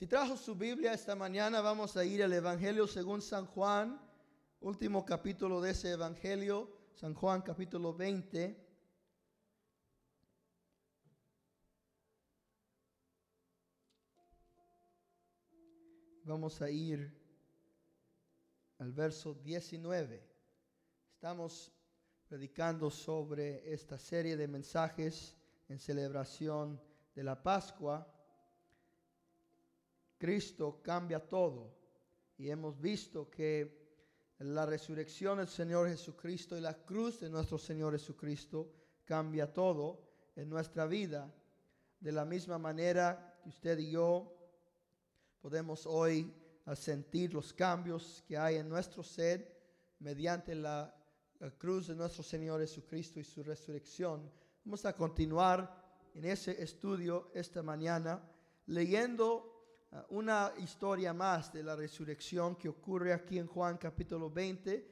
Si trajo su Biblia esta mañana, vamos a ir al Evangelio según San Juan, último capítulo de ese Evangelio, San Juan capítulo 20. Vamos a ir al verso 19. Estamos predicando sobre esta serie de mensajes en celebración de la Pascua. Cristo cambia todo y hemos visto que la resurrección del Señor Jesucristo y la cruz de nuestro Señor Jesucristo cambia todo en nuestra vida. De la misma manera que usted y yo podemos hoy sentir los cambios que hay en nuestro ser mediante la, cruz de nuestro Señor Jesucristo y su resurrección. Vamos a continuar en ese estudio esta mañana leyendo una historia más de la resurrección que ocurre aquí en Juan capítulo 20,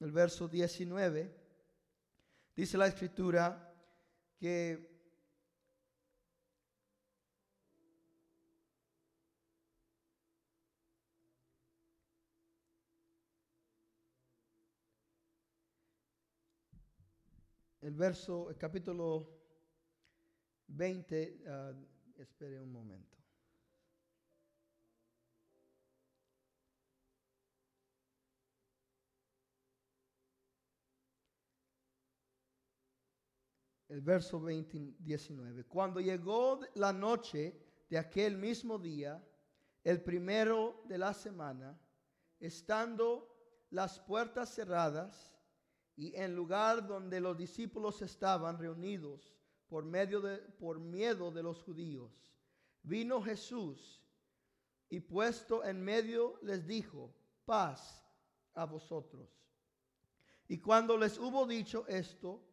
el verso 19. Dice la escritura que el verso, el capítulo 20, ah, espere un momento. El verso 20, 19. Cuando llegó la noche de aquel mismo día, el primero de la semana, estando las puertas cerradas, y en lugar donde los discípulos estaban reunidos por, medio de, por miedo de los judíos, vino Jesús y puesto en medio les dijo, paz a vosotros. Y cuando les hubo dicho esto,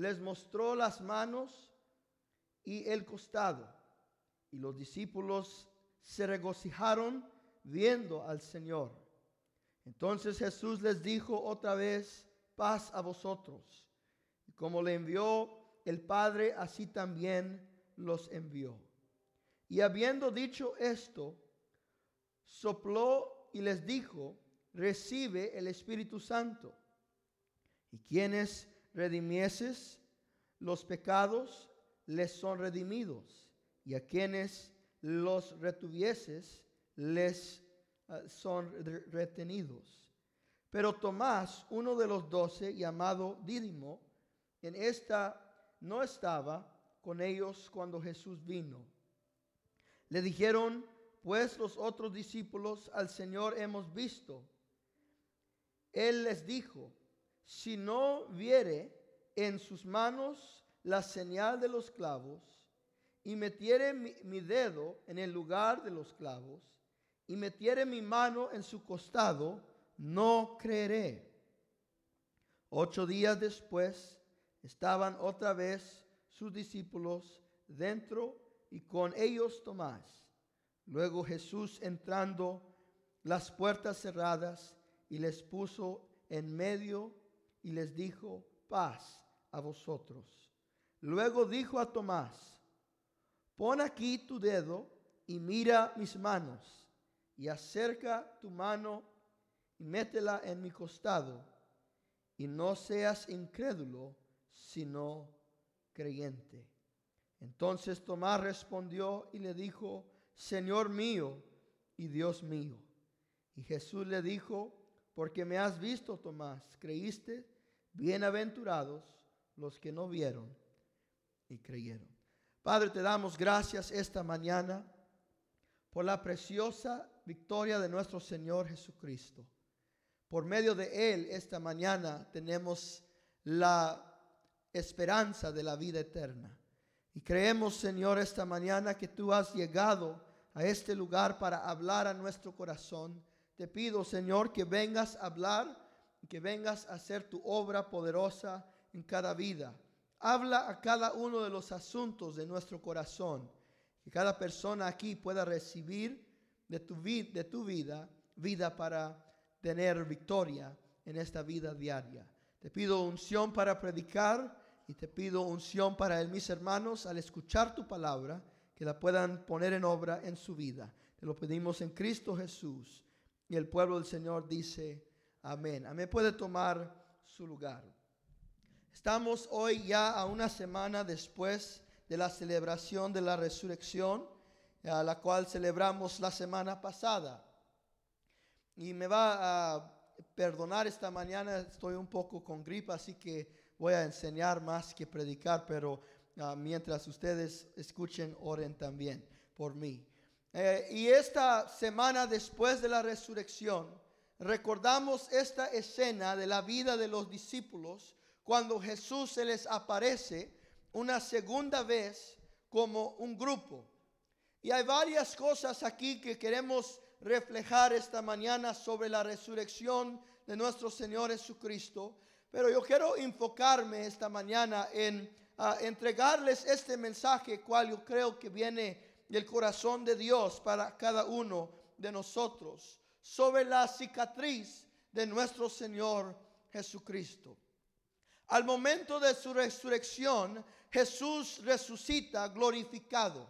les mostró las manos y el costado. Y los discípulos se regocijaron viendo al Señor. Entonces Jesús les dijo otra vez, paz a vosotros. Y como le envió el Padre, así también los envió. Y habiendo dicho esto, sopló y les dijo, recibe el Espíritu Santo. Y quienes redimieses los pecados, les son redimidos. Y a quienes los retuvieses, les ah, son retenidos. Pero Tomás, uno de los doce, llamado Dídimo, en esta no estaba con ellos cuando Jesús vino. Le dijeron, pues los otros discípulos al Señor hemos visto. Él les dijo, si no viere en sus manos la señal de los clavos, y metiere mi, mi dedo en el lugar de los clavos, y metiere mi mano en su costado, no creeré. Ocho días después estaban otra vez sus discípulos dentro y con ellos Tomás. Luego Jesús entrando las puertas cerradas y les puso en medio y les dijo, paz a vosotros. Luego dijo a Tomás, pon aquí tu dedo y mira mis manos y acerca tu mano y métela en mi costado, y no seas incrédulo, sino creyente. Entonces Tomás respondió y le dijo, Señor mío y Dios mío. Y Jesús le dijo, porque me has visto, Tomás, creíste, bienaventurados los que no vieron y creyeron. Padre, te damos gracias esta mañana por la preciosa victoria de nuestro Señor Jesucristo. Por medio de Él esta mañana tenemos la esperanza de la vida eterna. Y creemos, Señor, esta mañana que tú has llegado a este lugar para hablar a nuestro corazón. Te pido, Señor, que vengas a hablar, que vengas a hacer tu obra poderosa en cada vida. Habla a cada uno de los asuntos de nuestro corazón. Que cada persona aquí pueda recibir de tu, de tu vida, vida para tener victoria en esta vida diaria. Te pido unción para predicar y te pido unción para mis hermanos al escuchar tu palabra, que la puedan poner en obra en su vida. Te lo pedimos en Cristo Jesús. Y el pueblo del Señor dice, amén. Amén. Puede tomar su lugar. Estamos hoy ya a una semana después de la celebración de la resurrección, a la cual celebramos la semana pasada. Y me va a perdonar esta mañana, estoy un poco con gripa, así que voy a enseñar más que predicar, pero ah, mientras ustedes escuchen, oren también por mí. Eh, y esta semana después de la resurrección, recordamos esta escena de la vida de los discípulos cuando Jesús se les aparece una segunda vez como un grupo. Y hay varias cosas aquí que queremos reflejar esta mañana sobre la resurrección de nuestro Señor Jesucristo. Pero yo quiero enfocarme esta mañana en ah, entregarles este mensaje, cual yo creo que viene del corazón de Dios para cada uno de nosotros, sobre la cicatriz de nuestro Señor Jesucristo. Al momento de su resurrección, Jesús resucita glorificado.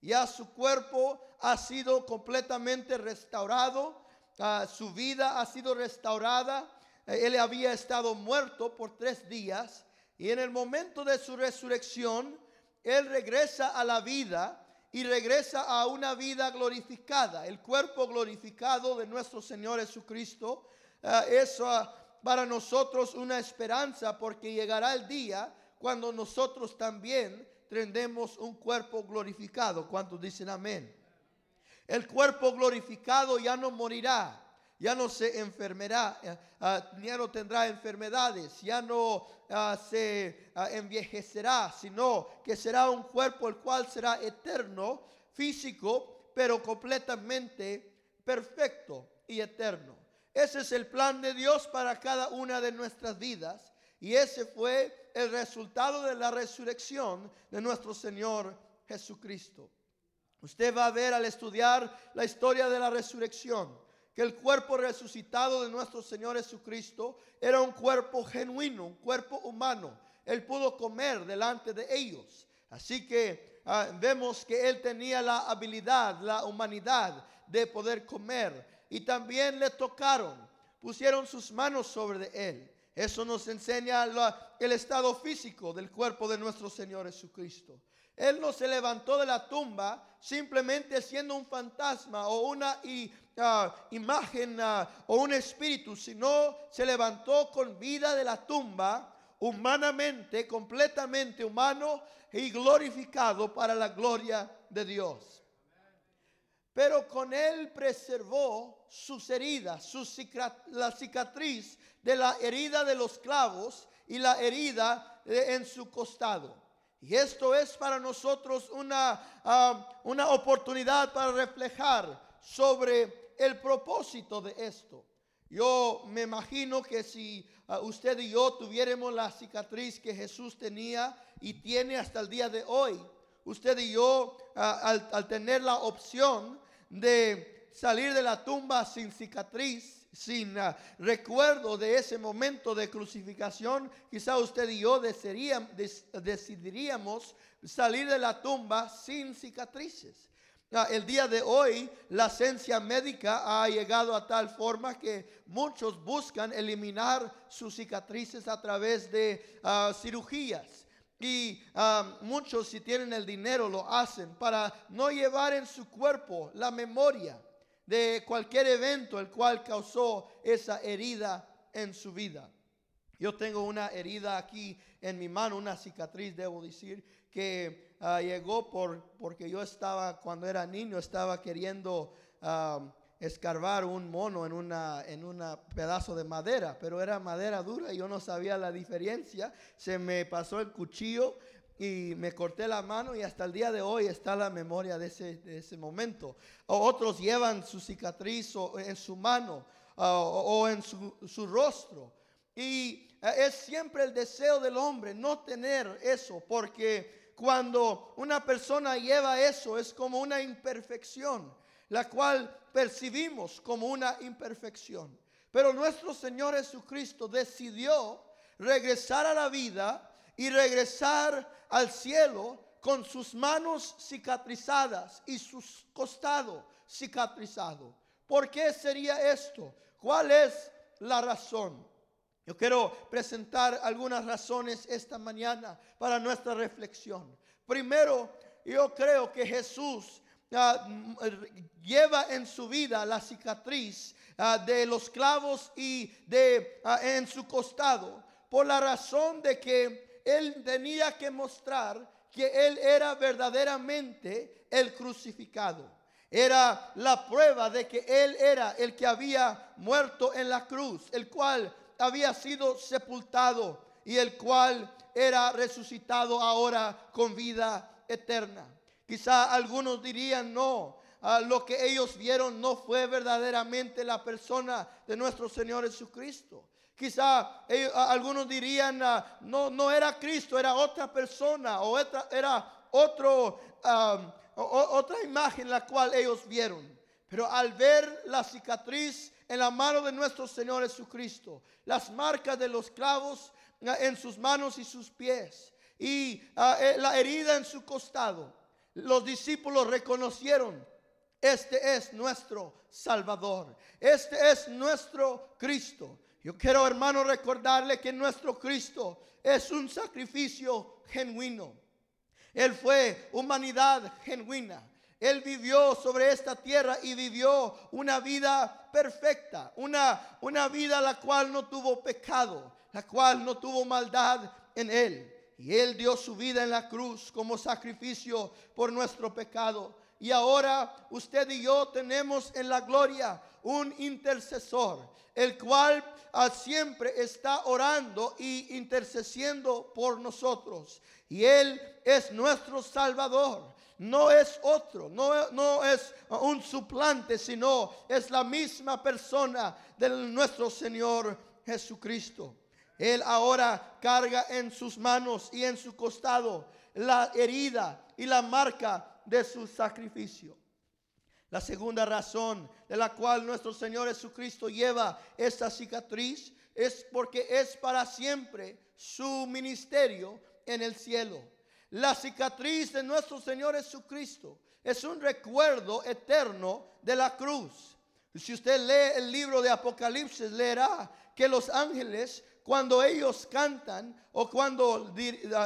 Ya su cuerpo ha sido completamente restaurado, ah, su vida ha sido restaurada. Eh, él había estado muerto por tres días y en el momento de su resurrección, Él regresa a la vida y regresa a una vida glorificada. El cuerpo glorificado de nuestro Señor Jesucristo ah, es ah, para nosotros una esperanza porque llegará el día cuando nosotros también tendremos un cuerpo glorificado. ¿Cuántos dicen amén? El cuerpo glorificado ya no morirá, ya no se enfermará, eh, ah, ya no tendrá enfermedades, ya no ah, se ah, envejecerá, sino que será un cuerpo el cual será eterno, físico, pero completamente perfecto y eterno. Ese es el plan de Dios para cada una de nuestras vidas y ese fue el resultado de la resurrección de nuestro Señor Jesucristo. Usted va a ver al estudiar la historia de la resurrección el cuerpo resucitado de nuestro Señor Jesucristo era un cuerpo genuino, un cuerpo humano. Él pudo comer delante de ellos. Así que ah, vemos que él tenía la habilidad, la humanidad de poder comer. Y también le tocaron, pusieron sus manos sobre él. Eso nos enseña el estado físico del cuerpo de nuestro Señor Jesucristo. Él no se levantó de la tumba simplemente siendo un fantasma o una ah, imagen ah, o un espíritu, sino se levantó con vida de la tumba, humanamente, completamente humano y glorificado para la gloria de Dios. Pero con él preservó sus heridas, su la cicatriz de la herida de los clavos y la herida en su costado. Y esto es para nosotros una, ah, una oportunidad para reflejar sobre el propósito de esto. Yo me imagino que si ah, usted y yo tuviéramos la cicatriz que Jesús tenía y tiene hasta el día de hoy, usted y yo ah, al, al tener la opción de salir de la tumba sin cicatriz, sin ah, recuerdo de ese momento de crucificación, quizá usted y yo decidiríamos salir de la tumba sin cicatrices. Ah, el día de hoy la ciencia médica ha llegado a tal forma que muchos buscan eliminar sus cicatrices a través de ah, cirugías. Y muchos si tienen el dinero lo hacen para no llevar en su cuerpo la memoria de cualquier evento el cual causó esa herida en su vida. Yo tengo una herida aquí en mi mano, una cicatriz, debo decir, que ah, llegó por, porque yo estaba, cuando era niño, estaba queriendo escarbar un mono en una en un pedazo de madera, pero era madera dura y yo no sabía la diferencia. Se me pasó el cuchillo y me corté la mano y hasta el día de hoy está la memoria de ese, momento. otros llevan su cicatriz en su mano o, en su, rostro. Y eh, es siempre el deseo del hombre no tener eso, porque cuando una persona lleva eso es como una imperfección, la cual percibimos como una imperfección. Pero nuestro Señor Jesucristo decidió regresar a la vida y regresar al cielo con sus manos cicatrizadas y sus costados cicatrizado. ¿Por qué sería esto? ¿Cuál es la razón? Yo quiero presentar algunas razones esta mañana para nuestra reflexión. Primero, yo creo que Jesús ah, lleva en su vida la cicatriz ah, de los clavos y de ah, en su costado por la razón de que él tenía que mostrar que él era verdaderamente el crucificado. Era la prueba de que él era el que había muerto en la cruz, el cual había sido sepultado y el cual era resucitado ahora con vida eterna. Quizá algunos dirían, no, lo que ellos vieron no fue verdaderamente la persona de nuestro Señor Jesucristo. Quizá algunos dirían, ah, no, no era Cristo, era otra persona o era otro, otra imagen la cual ellos vieron. Pero al ver la cicatriz en la mano de nuestro Señor Jesucristo, las marcas de los clavos ah, en sus manos y sus pies y ah, eh, la herida en su costado, los discípulos reconocieron, este es nuestro Salvador, este es nuestro Cristo. Yo quiero, hermano, recordarle que nuestro Cristo es un sacrificio genuino. Él fue humanidad genuina. Él vivió sobre esta tierra y vivió una vida perfecta, una, una vida la cual no tuvo pecado, la cual no tuvo maldad en él. Y él dio su vida en la cruz como sacrificio por nuestro pecado. Y ahora usted y yo tenemos en la gloria un intercesor, el cual ah, siempre está orando y intercediendo por nosotros. Y Él es nuestro Salvador. No es otro, no, no es un suplante, sino es la misma persona de nuestro Señor Jesucristo. Él ahora carga en sus manos y en su costado la herida y la marca de su sacrificio. La segunda razón de la cual nuestro Señor Jesucristo lleva esta cicatriz es porque es para siempre su ministerio en el cielo. La cicatriz de nuestro Señor Jesucristo es un recuerdo eterno de la cruz. Si usted lee el libro de Apocalipsis, leerá que los ángeles, cuando ellos cantan o cuando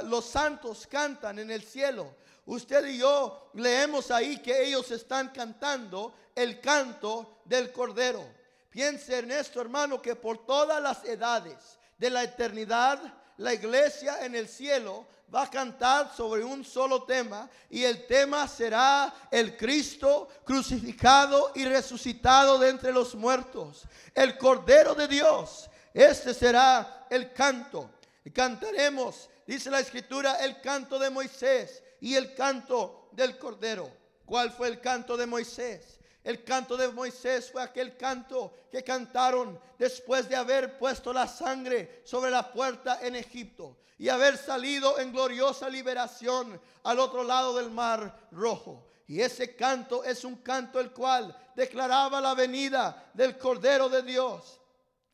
los santos cantan en el cielo, Usted y yo leemos ahí que ellos están cantando el canto del Cordero. Piense en esto, hermano, que por todas las edades de la eternidad, la iglesia en el cielo va a cantar sobre un solo tema y el tema será el Cristo crucificado y resucitado de entre los muertos, el Cordero de Dios. Este será el canto. Cantaremos, dice la escritura, el canto de Moisés y el canto del Cordero. ¿Cuál fue el canto de Moisés? El canto de Moisés fue aquel canto que cantaron después de haber puesto la sangre sobre la puerta en Egipto y haber salido en gloriosa liberación al otro lado del mar rojo. Y ese canto es un canto el cual declaraba la venida del Cordero de Dios,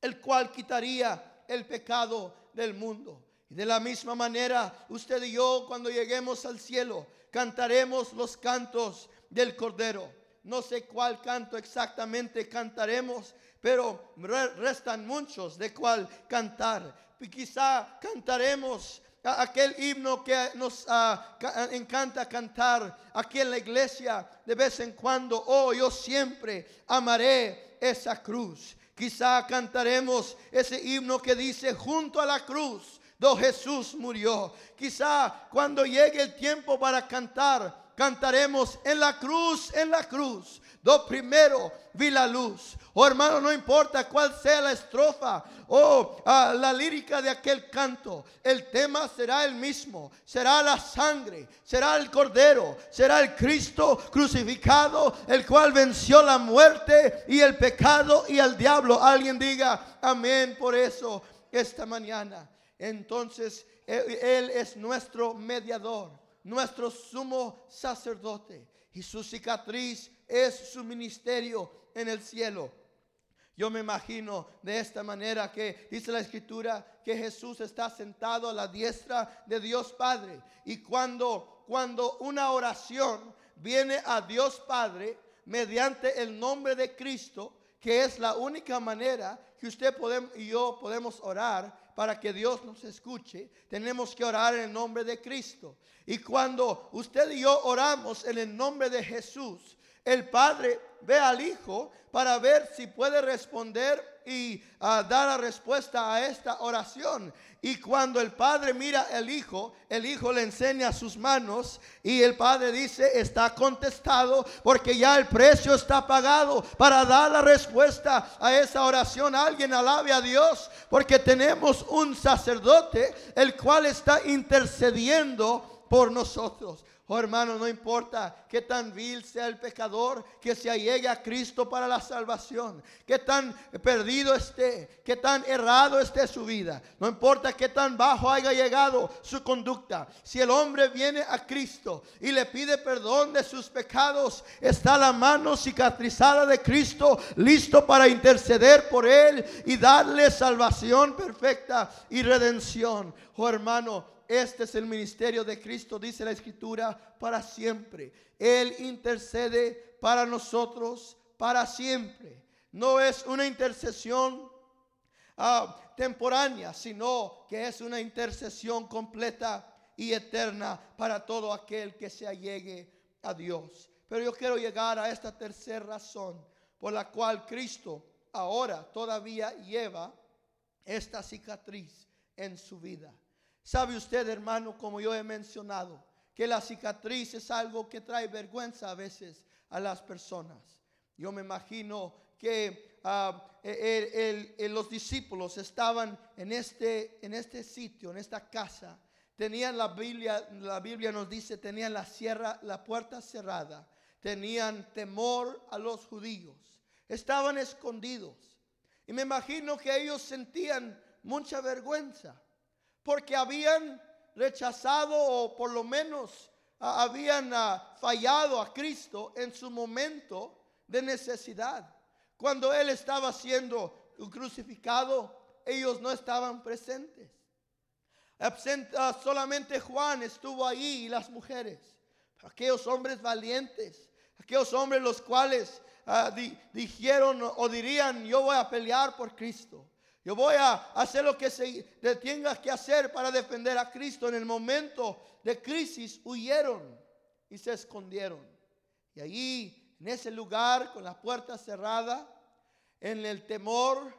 el cual quitaría el pecado del mundo. Y de la misma manera, usted y yo, cuando lleguemos al cielo, cantaremos los cantos del Cordero. No sé cuál canto exactamente cantaremos, pero restan muchos de cuál cantar. Y quizá cantaremos aquel himno que nos ah, encanta cantar aquí en la iglesia de vez en cuando. Oh, yo siempre amaré esa cruz. Quizá cantaremos ese himno que dice junto a la cruz do Jesús murió. Quizá cuando llegue el tiempo para cantar, cantaremos en la cruz, en la cruz. Do primero vi la luz. Oh hermano, no importa cuál sea la estrofa o ah, la lírica de aquel canto, el tema será el mismo. Será la sangre, será el cordero, será el Cristo crucificado, el cual venció la muerte y el pecado y el diablo. Alguien diga amén por eso esta mañana entonces Él es nuestro mediador, nuestro sumo sacerdote. Y su cicatriz es su ministerio en el cielo. Yo me imagino de esta manera que dice la escritura que Jesús está sentado a la diestra de Dios Padre. Y cuando, cuando una oración viene a Dios Padre, mediante el nombre de Cristo, que es la única manera que usted y yo podemos orar para que Dios nos escuche, tenemos que orar en el nombre de Cristo. Y cuando usted y yo oramos en el nombre de Jesús, el Padre ve al Hijo para ver si puede responder y ah, dar la respuesta a esta oración. Y cuando el Padre mira al Hijo, el Hijo le enseña sus manos y el Padre dice, está contestado porque ya el precio está pagado para dar la respuesta a esa oración. Alguien alabe a Dios porque tenemos un sacerdote el cual está intercediendo por nosotros. Oh hermano, no importa qué tan vil sea el pecador que se llegue a Cristo para la salvación, qué tan perdido esté, qué tan errado esté su vida, no importa qué tan bajo haya llegado su conducta. Si el hombre viene a Cristo y le pide perdón de sus pecados, está la mano cicatrizada de Cristo listo para interceder por él y darle salvación perfecta y redención. Oh hermano, este es el ministerio de Cristo, dice la Escritura, para siempre. Él intercede para nosotros para siempre. No es una intercesión ah, temporánea, sino que es una intercesión completa y eterna para todo aquel que se allegue a Dios. Pero yo quiero llegar a esta tercera razón por la cual Cristo ahora todavía lleva esta cicatriz en su vida. ¿Sabe usted, hermano, como yo he mencionado, que la cicatriz es algo que trae vergüenza a veces a las personas? Yo me imagino que ah, los discípulos estaban en este, en este sitio, en esta casa. Tenían la Biblia, la Biblia nos dice, tenían la, sierra, la puerta cerrada. Tenían temor a los judíos. Estaban escondidos. Y me imagino que ellos sentían mucha vergüenza porque habían rechazado o por lo menos ah, habían ah, fallado a Cristo en su momento de necesidad. Cuando Él estaba siendo crucificado, ellos no estaban presentes. Ah, solamente Juan estuvo ahí y las mujeres, aquellos hombres valientes, aquellos hombres los cuales dijeron o dirían, yo voy a pelear por Cristo. Yo voy a hacer lo que se tenga que hacer para defender a Cristo. En el momento de crisis huyeron y se escondieron. Y allí, en ese lugar, con la puerta cerrada, en el temor,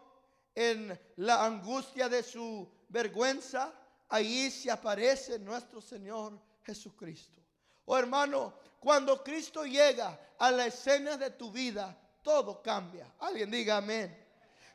en la angustia de su vergüenza, ahí se aparece nuestro Señor Jesucristo. Oh hermano, cuando Cristo llega a la escena de tu vida, todo cambia. Alguien diga amén.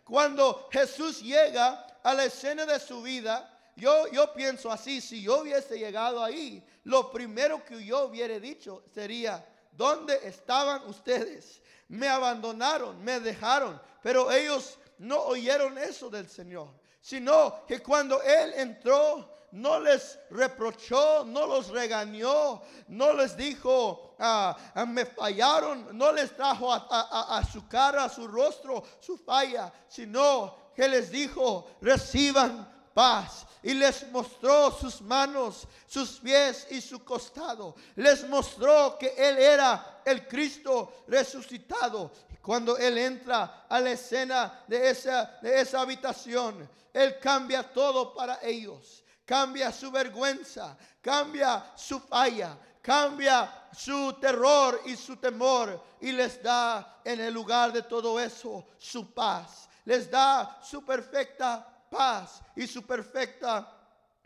Cuando Jesús llega a la escena de su vida, yo, yo pienso así, si yo hubiese llegado ahí, lo primero que yo hubiera dicho sería, ¿dónde estaban ustedes? Me abandonaron, me dejaron, pero ellos no oyeron eso del Señor, sino que cuando Él entró no les reprochó, no los regañó, no les dijo, ah, ah, me fallaron, no les trajo a, su cara, a su rostro, su falla, sino que les dijo, reciban paz. Y les mostró sus manos, sus pies y su costado. Les mostró que Él era el Cristo resucitado. Cuando Él entra a la escena de esa, de esa habitación, Él cambia todo para ellos cambia su vergüenza, cambia su falla, cambia su terror y su temor y les da en el lugar de todo eso su paz. Les da su perfecta paz y su perfecta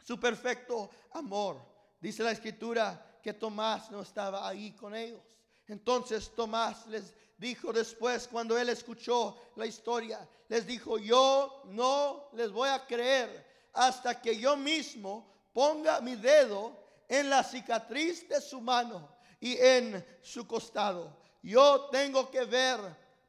su perfecto amor. Dice la escritura que Tomás no estaba ahí con ellos. Entonces Tomás les dijo después, cuando él escuchó la historia, les dijo, yo no les voy a creer hasta que yo mismo ponga mi dedo en la cicatriz de su mano y en su costado. Yo tengo que ver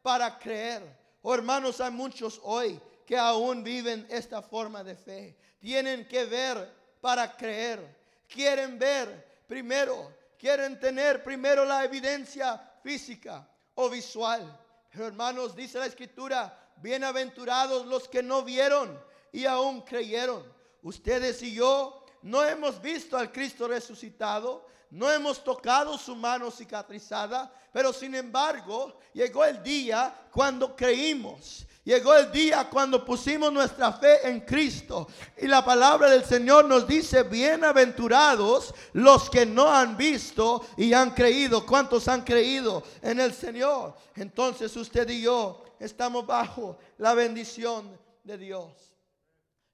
para creer. Oh, hermanos, hay muchos hoy que aún viven esta forma de fe. Tienen que ver para creer. Quieren ver primero, quieren tener primero la evidencia física o visual. Pero hermanos, dice la escritura, bienaventurados los que no vieron y aún creyeron. Ustedes y yo no hemos visto al Cristo resucitado, no hemos tocado su mano cicatrizada, pero sin embargo llegó el día cuando creímos. Llegó el día cuando pusimos nuestra fe en Cristo. Y la palabra del Señor nos dice, bienaventurados los que no han visto y han creído. ¿Cuántos han creído en el Señor? Entonces usted y yo estamos bajo la bendición de Dios.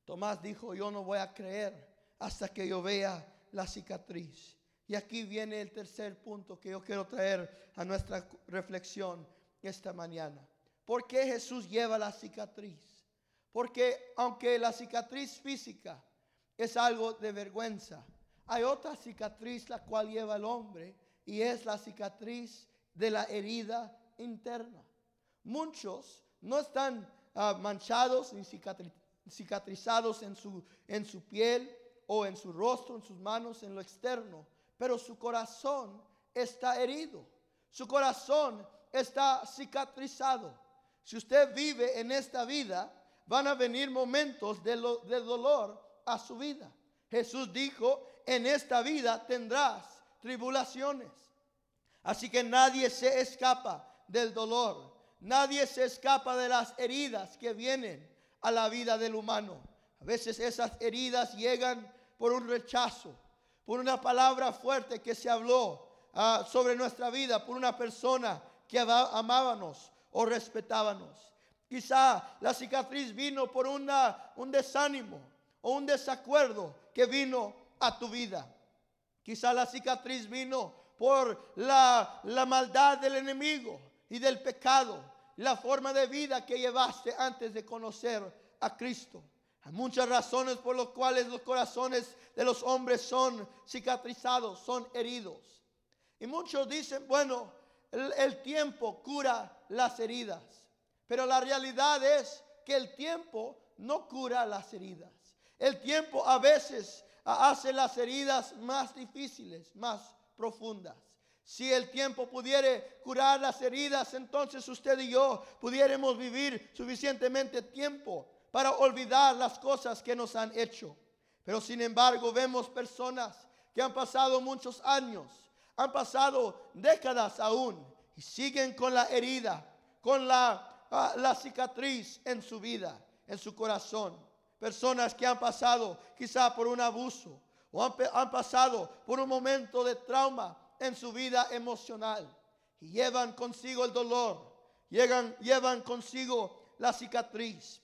Tomás dijo, yo no voy a creer hasta que yo vea la cicatriz. Y aquí viene el tercer punto que yo quiero traer a nuestra reflexión esta mañana. ¿Por qué Jesús lleva la cicatriz? Porque aunque la cicatriz física es algo de vergüenza, hay otra cicatriz la cual lleva el hombre y es la cicatriz de la herida interna. Muchos no están ah, manchados ni cicatrizados en su, en su piel o en su rostro, en sus manos, en lo externo, pero su corazón está herido, su corazón está cicatrizado. Si usted vive en esta vida, van a venir momentos de, dolor a su vida. Jesús dijo, en esta vida tendrás tribulaciones. Así que nadie se escapa del dolor. Nadie se escapa de las heridas que vienen a la vida del humano. A veces esas heridas llegan por un rechazo, por una palabra fuerte que se habló ah, sobre nuestra vida, por una persona que amábamos, o respetábamos. Quizá la cicatriz vino por una, un desánimo o un desacuerdo que vino a tu vida. Quizá la cicatriz vino por la, la maldad del enemigo y del pecado, la forma de vida que llevaste antes de conocer a Cristo. Hay muchas razones por las cuales los corazones de los hombres son cicatrizados, son heridos. Y muchos dicen, bueno, el, tiempo cura las heridas. Pero la realidad es que el tiempo no cura las heridas. El tiempo a veces hace las heridas más difíciles, más profundas. Si el tiempo pudiera curar las heridas, entonces usted y yo pudiéramos vivir suficientemente tiempo para olvidar las cosas que nos han hecho. Pero sin embargo vemos personas que han pasado muchos años han pasado décadas aún y siguen con la herida, con la, ah, la cicatriz en su vida, en su corazón. Personas que han pasado quizá por un abuso o han pasado por un momento de trauma en su vida emocional y llevan consigo el dolor, llegan, llevan consigo la cicatriz.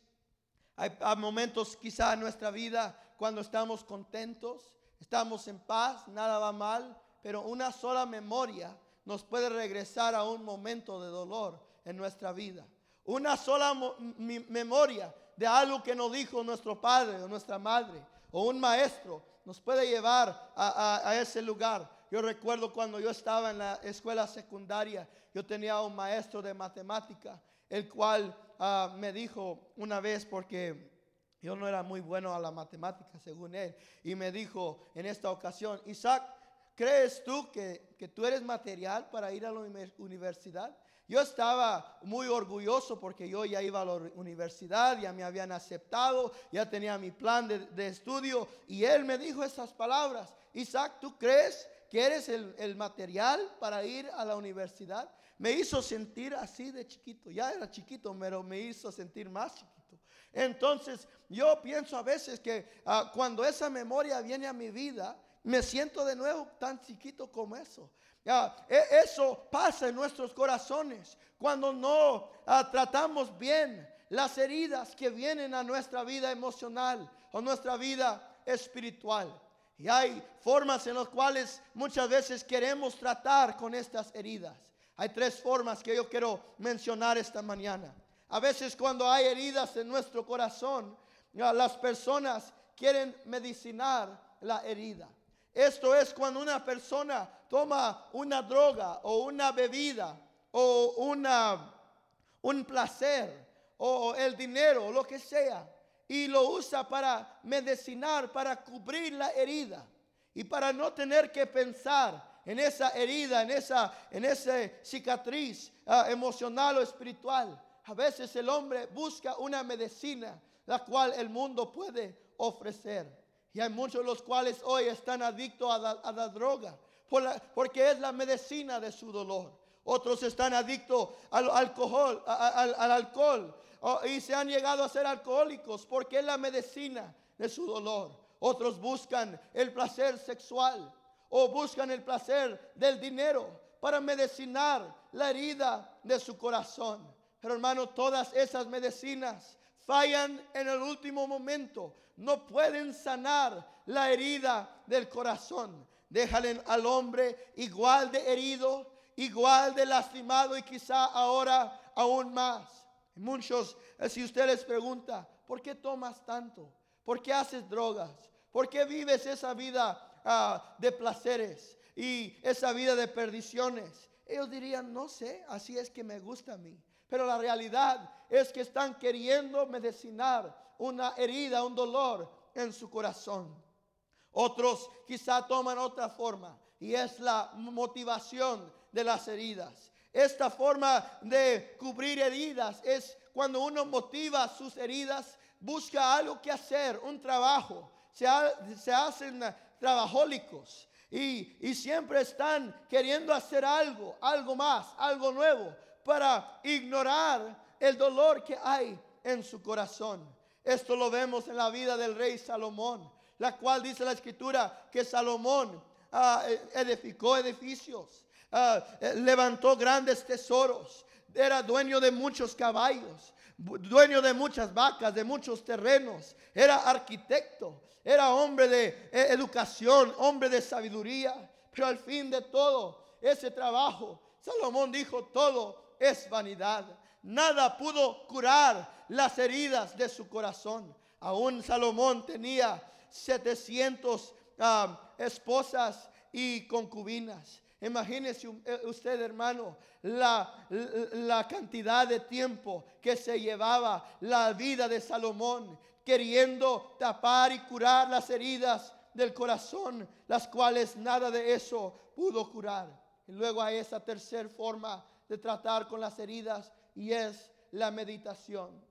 Hay, momentos quizá en nuestra vida cuando estamos contentos, estamos en paz, nada va mal, pero una sola memoria nos puede regresar a un momento de dolor en nuestra vida. Una sola memoria de algo que nos dijo nuestro padre o nuestra madre o un maestro nos puede llevar a, ese lugar. Yo recuerdo cuando yo estaba en la escuela secundaria, yo tenía un maestro de matemática, el cual ah, me dijo una vez, porque yo no era muy bueno a la matemática según él, y me dijo en esta ocasión, Isaac, ¿Crees tú que, tú eres material para ir a la universidad? Yo estaba muy orgulloso porque yo ya iba a la universidad, ya me habían aceptado, ya tenía mi plan de, estudio y él me dijo estas palabras, Isaac, ¿tú crees que eres el, el, material para ir a la universidad? Me hizo sentir así de chiquito, ya era chiquito, pero me hizo sentir más chiquito. Entonces yo pienso a veces que ah, cuando esa memoria viene a mi vida, me siento de nuevo tan chiquito como eso. E, eso pasa en nuestros corazones cuando no ah, tratamos bien las heridas que vienen a nuestra vida emocional o nuestra vida espiritual. Y hay formas en las cuales muchas veces queremos tratar con estas heridas. Hay tres formas que yo quiero mencionar esta mañana. A veces cuando hay heridas en nuestro corazón, las personas quieren medicinar la herida. Esto es cuando una persona toma una droga o una bebida o una, un placer o el dinero o lo que sea y lo usa para medicinar, para cubrir la herida y para no tener que pensar en esa herida, en esa, en esa cicatriz ah, emocional o espiritual. A veces el hombre busca una medicina la cual el mundo puede ofrecer. Y hay muchos de los cuales hoy están adictos a la, droga porque es la medicina de su dolor. Otros están adictos al alcohol, al, alcohol y se han llegado a ser alcohólicos porque es la medicina de su dolor. Otros buscan el placer sexual o buscan el placer del dinero para medicinar la herida de su corazón. Pero hermano, todas esas medicinas fallan en el último momento. No pueden sanar la herida del corazón. Déjale al hombre igual de herido, igual de lastimado y quizá ahora aún más. Muchos, eh, si usted les pregunta, ¿por qué tomas tanto? ¿Por qué haces drogas? ¿Por qué vives esa vida ah, de placeres y esa vida de perdiciones? Ellos dirían, no sé, así es que me gusta a mí. Pero la realidad es que están queriendo medicinar una herida, un dolor en su corazón. Otros quizá toman otra forma y es la motivación de las heridas. Esta forma de cubrir heridas es cuando uno motiva sus heridas, busca algo que hacer, un trabajo. Se, hacen trabajólicos y, y siempre están queriendo hacer algo, algo más, algo nuevo para ignorar el dolor que hay en su corazón. Esto lo vemos en la vida del rey Salomón, la cual dice la escritura que Salomón ah, e, edificó edificios, ah, eh, levantó grandes tesoros, era dueño de muchos caballos, dueño de muchas vacas, de muchos terrenos, era arquitecto, era hombre de eh, educación, hombre de sabiduría, pero al fin de todo ese trabajo, Salomón dijo, todo es vanidad. Nada pudo curar las heridas de su corazón. Aún Salomón tenía 700 ah, esposas y concubinas. Imagínese eh, usted, hermano, la, la, cantidad de tiempo que se llevaba la vida de Salomón queriendo tapar y curar las heridas del corazón, las cuales nada de eso pudo curar. Y luego a esa tercera forma de tratar con las heridas y es la meditación.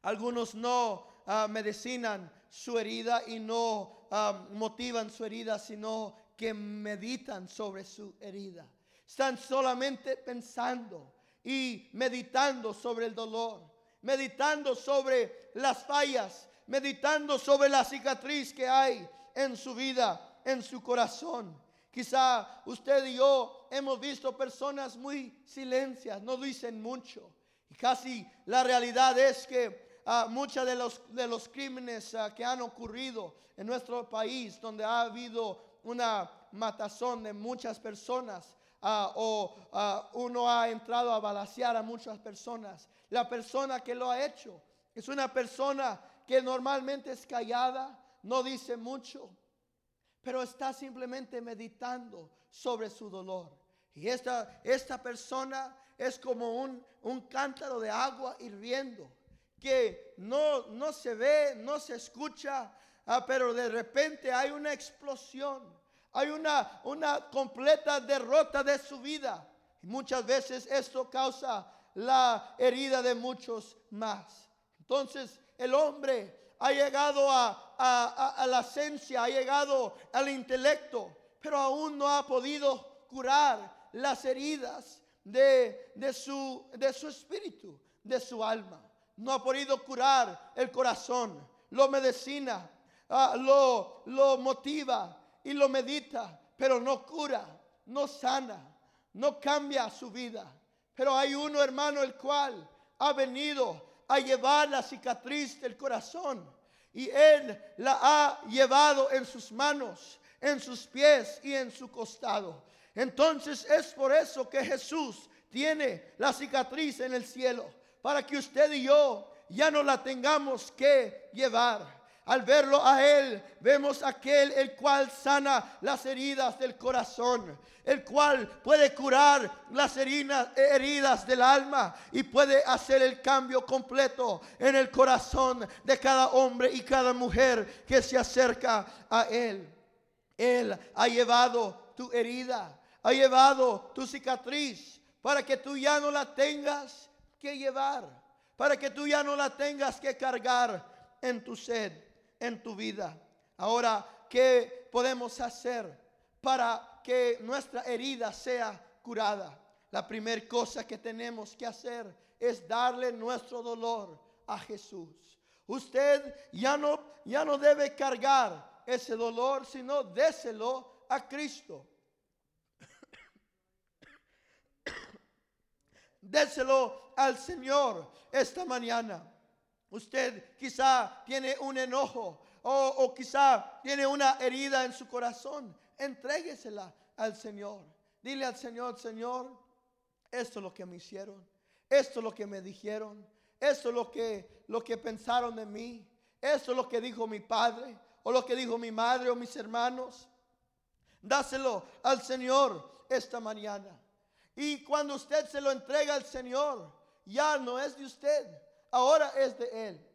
Algunos no ah, medicinan su herida y no ah, motivan su herida, sino que meditan sobre su herida. Están solamente pensando y meditando sobre el dolor, meditando sobre las fallas, meditando sobre la cicatriz que hay en su vida, en su corazón. Quizá usted y yo hemos visto personas muy silencias, no dicen mucho. Y casi la realidad es que uh, muchos de los, de los crímenes ah, que han ocurrido en nuestro país, donde ha habido una matazón de muchas personas, ah, o uno ha entrado a balasear a muchas personas, la persona que lo ha hecho es una persona que normalmente es callada, no dice mucho, pero está simplemente meditando sobre su dolor. Y esta, esta persona es como un, un cántaro de agua hirviendo, que no, no se ve, no se escucha, ah, pero de repente hay una explosión, hay una, una completa derrota de su vida. Muchas veces esto causa la herida de muchos más. Entonces el hombre ha llegado a, la esencia, ha llegado al intelecto, pero aún no ha podido curar las heridas de, su, de su espíritu, de su alma. No ha podido curar el corazón, lo medicina, ah, lo, lo motiva y lo medita, pero no cura, no sana, no cambia su vida. Pero hay uno, hermano, el cual ha venido a llevar la cicatriz del corazón. Y Él la ha llevado en sus manos, en sus pies y en su costado. Entonces es por eso que Jesús tiene la cicatriz en el cielo, para que usted y yo ya no la tengamos que llevar. Al verlo a Él, vemos aquel el cual sana las heridas del corazón, el cual puede curar las heridas del alma y puede hacer el cambio completo en el corazón de cada hombre y cada mujer que se acerca a Él. Él ha llevado tu herida, ha llevado tu cicatriz para que tú ya no la tengas que llevar, para que tú ya no la tengas que cargar en tu sed en tu vida. Ahora, ¿qué podemos hacer para que nuestra herida sea curada? La primera cosa que tenemos que hacer es darle nuestro dolor a Jesús. Usted ya no, ya no debe cargar ese dolor, sino déselo a Cristo. Déselo al Señor esta mañana. Usted quizá tiene un enojo o, quizá tiene una herida en su corazón. Entréguesela al Señor. Dile al Señor, Señor, esto es lo que me hicieron. Esto es lo que me dijeron. Esto es lo que, lo que pensaron de mí. Esto es lo que dijo mi padre o lo que dijo mi madre o mis hermanos. Dáselo al Señor esta mañana. Y cuando usted se lo entrega al Señor, ya no es de usted, ahora es de Él.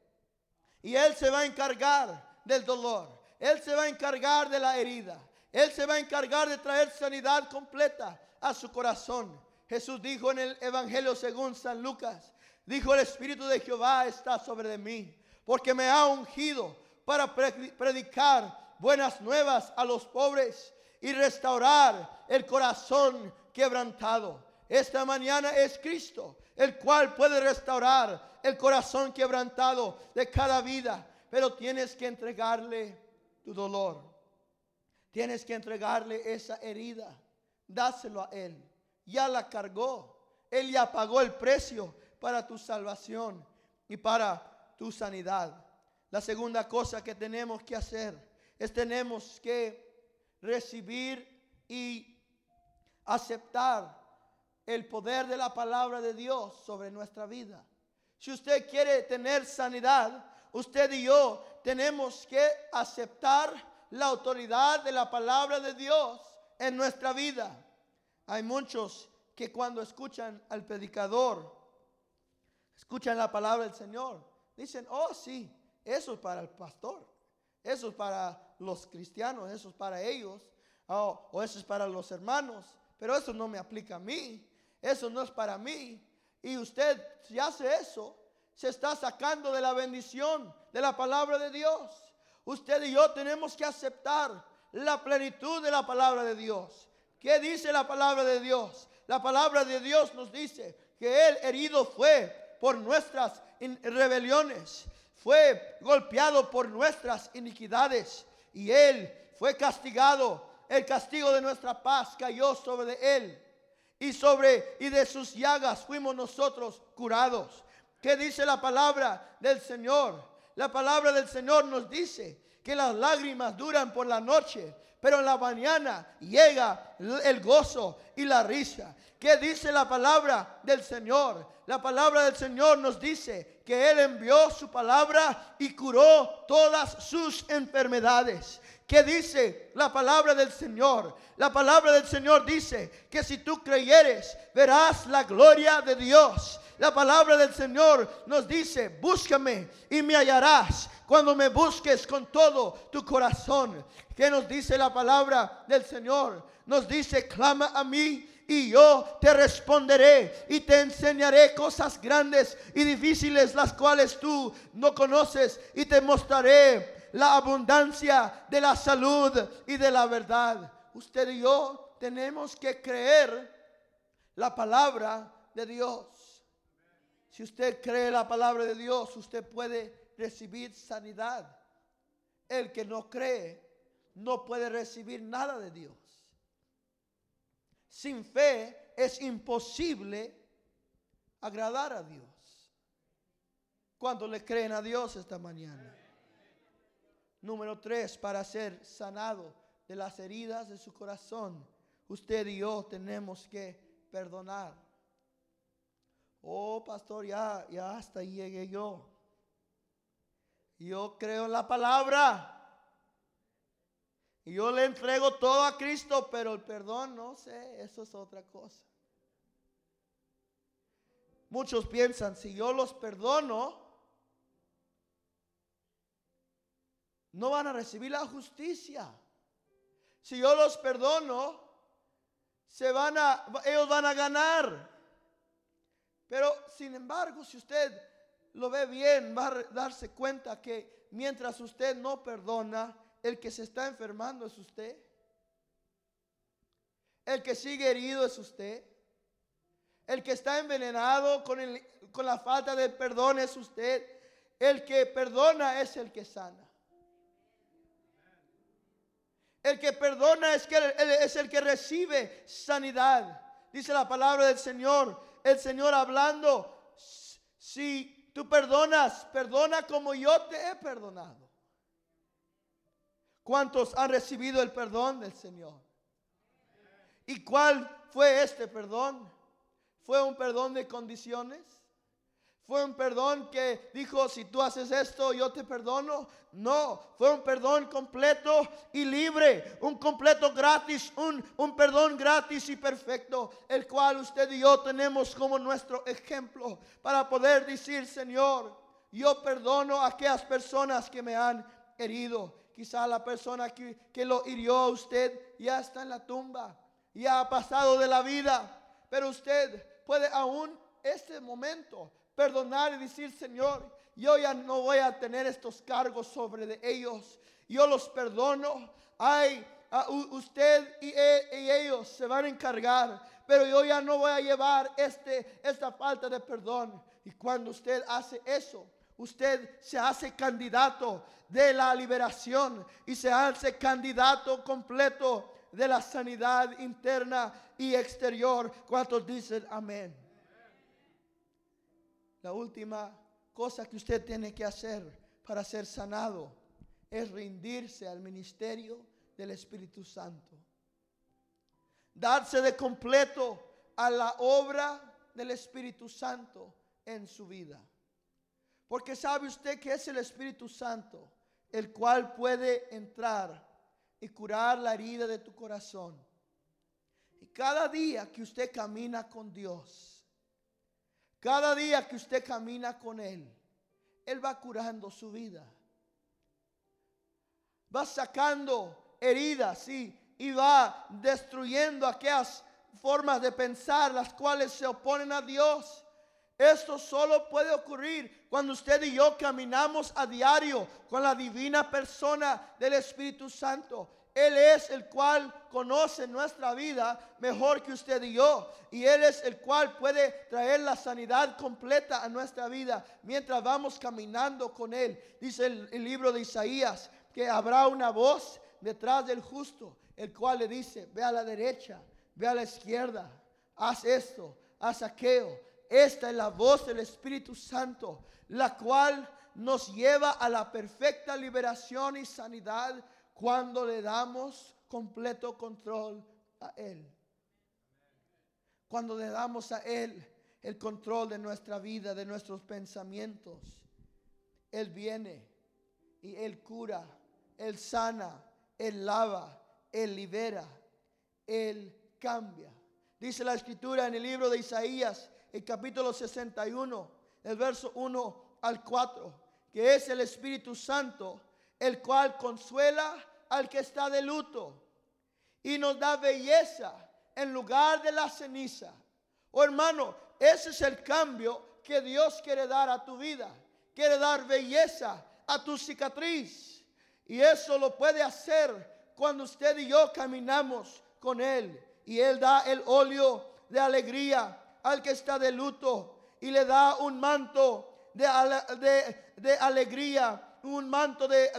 Y Él se va a encargar del dolor. Él se va a encargar de la herida. Él se va a encargar de traer sanidad completa a su corazón. Jesús dijo en el Evangelio según San Lucas, dijo el Espíritu de Jehová está sobre de mí, porque me ha ungido para predicar buenas nuevas a los pobres y restaurar el corazón quebrantado. Esta mañana es Cristo, el cual puede restaurar el corazón quebrantado de cada vida, pero tienes que entregarle tu dolor. Tienes que entregarle esa herida. Dáselo a Él ya la cargó. Él ya pagó el precio para tu salvación y para tu sanidad. La segunda cosa que tenemos que hacer es tenemos que recibir y aceptar el poder de la palabra de Dios sobre nuestra vida. Si usted quiere tener sanidad, usted y yo tenemos que aceptar la autoridad de la palabra de Dios en nuestra vida. Hay muchos que cuando escuchan al predicador, escuchan la palabra del Señor, dicen, oh sí, eso es para el pastor, eso es para los cristianos, eso es para ellos, oh, o eso es para los hermanos, pero eso no me aplica a mí, eso no es para mí. Y usted, si hace eso, se está sacando de la bendición de la palabra de Dios. Usted y yo tenemos que aceptar la plenitud de la palabra de Dios. ¿Qué dice la palabra de Dios? La palabra de Dios nos dice que Él herido fue por nuestras rebeliones, fue golpeado por nuestras iniquidades y Él fue castigado. El castigo de nuestra paz cayó sobre Él y sobre y de sus llagas fuimos nosotros curados. ¿Qué dice la palabra del Señor? La palabra del Señor nos dice que las lágrimas duran por la noche, pero en la mañana llega el gozo y la risa. ¿Qué dice la palabra del Señor? La palabra del Señor nos dice que Él envió su palabra y curó todas sus enfermedades. ¿Qué dice la palabra del Señor? La palabra del Señor dice que si tú creyeres, verás la gloria de Dios. La palabra del Señor nos dice, búscame y me hallarás cuando me busques con todo tu corazón. ¿Qué nos dice la palabra del Señor? Nos dice, clama a mí y yo te responderé y te enseñaré cosas grandes y difíciles las cuales tú no conoces y te mostraré la abundancia de la salud y de la verdad. Usted y yo tenemos que creer la palabra de Dios. Si usted cree la palabra de Dios, usted puede recibir sanidad. El que no cree no puede recibir nada de Dios. Sin fe es imposible agradar a Dios. Cuando le creen a Dios esta mañana. Número tres, para ser sanado de las heridas de su corazón, usted y yo tenemos que perdonar. Oh, pastor, ya, ya hasta ahí llegué yo. Yo creo en la palabra. Yo le entrego todo a Cristo, pero el perdón, no sé, eso es otra cosa. Muchos piensan, si yo los perdono, no van a recibir la justicia. Si yo los perdono, se van a, ellos van a ganar. Pero sin embargo, si usted lo ve bien, va a darse cuenta que mientras usted no perdona, el que se está enfermando es usted. El que sigue herido es usted. El que está envenenado con, con la falta de perdón es usted. El que perdona es el que sana. El que perdona es, el que recibe sanidad. Dice la palabra del Señor. El Señor hablando. Si tú perdonas, perdona como yo te he perdonado. ¿Cuántos han recibido el perdón del Señor? ¿Y cuál fue este perdón? ¿Fue un perdón de condiciones? ¿Fue un perdón que dijo, si tú haces esto, yo te perdono? No, fue un perdón completo y libre, un completo gratis, un, un perdón gratis y perfecto, el cual usted y yo tenemos como nuestro ejemplo para poder decir, Señor, yo perdono a aquellas personas que me han herido. Quizá la persona que, que lo hirió a usted ya está en la tumba, ya ha pasado de la vida, pero usted puede aún este momento perdonar y decir, Señor, yo ya no voy a tener estos cargos sobre de ellos. Yo los perdono. Ay, usted e, y, ellos se van a encargar, pero yo ya no voy a llevar este, esta falta de perdón. Y cuando usted hace eso, usted se hace candidato de la liberación y se hace candidato completo de la sanidad interna y exterior. ¿Cuántos dicen amén? La última cosa que usted tiene que hacer para ser sanado es rendirse al ministerio del Espíritu Santo. Darse de completo a la obra del Espíritu Santo en su vida. Porque sabe usted que es el Espíritu Santo el cual puede entrar y curar la herida de tu corazón. Y cada día que usted camina con Dios, cada día que usted camina con Él, Él va curando su vida. Va sacando heridas y, va destruyendo aquellas formas de pensar las cuales se oponen a Dios. Esto solo puede ocurrir cuando usted y yo caminamos a diario con la divina persona del Espíritu Santo. Él es el cual conoce nuestra vida mejor que usted y yo. Y Él es el cual puede traer la sanidad completa a nuestra vida mientras vamos caminando con Él. Dice el, libro de Isaías que habrá una voz detrás del justo, el cual le dice, ve a la derecha, ve a la izquierda, haz esto, haz aquello. Esta es la voz del Espíritu Santo, la cual nos lleva a la perfecta liberación y sanidad cuando le damos completo control a Él. Cuando le damos a Él el control de nuestra vida, de nuestros pensamientos. Él viene y Él cura, Él sana, Él lava, Él libera, Él cambia. Dice la escritura en el libro de Isaías, el capítulo 61, el verso 1 al 4, que es el Espíritu Santo el cual consuela al que está de luto y nos da belleza en lugar de la ceniza. Oh hermano, ese es el cambio que Dios quiere dar a tu vida. Quiere dar belleza a tu cicatriz. Y eso lo puede hacer cuando usted y yo caminamos con Él. Y Él da el óleo de alegría al que está de luto. Y le da un manto de, de, de alegría un manto de,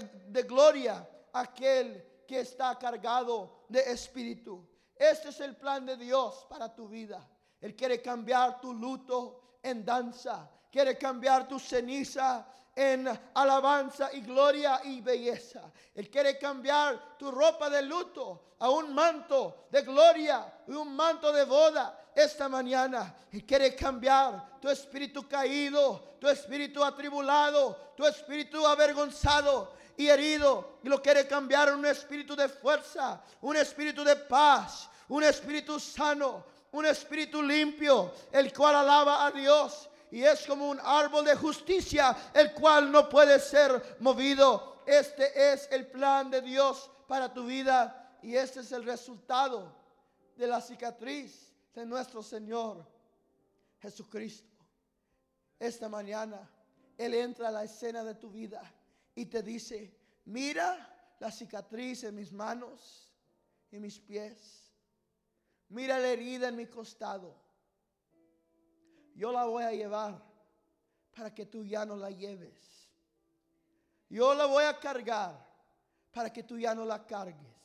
gloria aquel que está cargado de espíritu. Este es el plan de Dios para tu vida. Él quiere cambiar tu luto en danza. Quiere cambiar tu ceniza en alabanza y gloria y belleza. Él quiere cambiar tu ropa de luto a un manto de gloria y un manto de boda esta mañana. Él quiere cambiar tu espíritu caído, tu espíritu atribulado, tu espíritu avergonzado y herido. Y lo quiere cambiar en un espíritu de fuerza, un espíritu de paz, un espíritu sano, un espíritu limpio, el cual alaba a Dios y es como un árbol de justicia, el cual no puede ser movido. Este es el plan de Dios para tu vida y este es el resultado de la cicatriz de nuestro Señor Jesucristo. Esta mañana Él entra a la escena de tu vida y te dice, mira la cicatriz en mis manos y mis pies. Mira la herida en mi costado. Yo la voy a llevar para que tú ya no la lleves. Yo la voy a cargar para que tú ya no la cargues.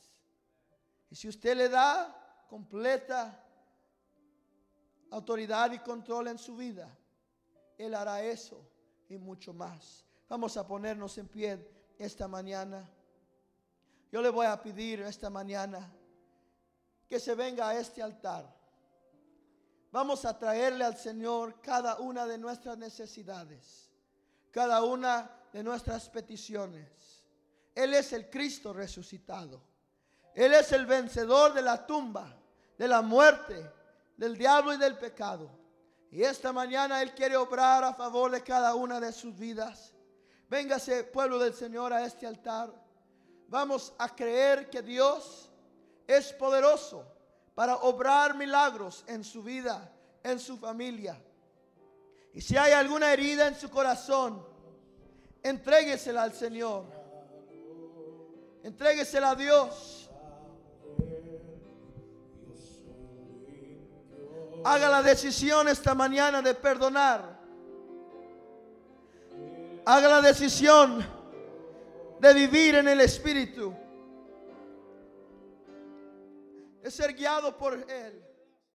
Y si usted le da completa autoridad y control en su vida, Él hará eso y mucho más. Vamos a ponernos en pie esta mañana. Yo le voy a pedir esta mañana que se venga a este altar. Vamos a traerle al Señor cada una de nuestras necesidades, cada una de nuestras peticiones. Él es el Cristo resucitado. Él es el vencedor de la tumba, de la muerte, del diablo y del pecado. Y esta mañana Él quiere obrar a favor de cada una de sus vidas. Véngase, pueblo del Señor, a este altar. Vamos a creer que Dios es poderoso para obrar milagros en su vida, en su familia. Y si hay alguna herida en su corazón, entréguesela al Señor. Entréguesela a Dios. Haga la decisión esta mañana de perdonar. Haga la decisión de vivir en el Espíritu. De ser guiado por Él.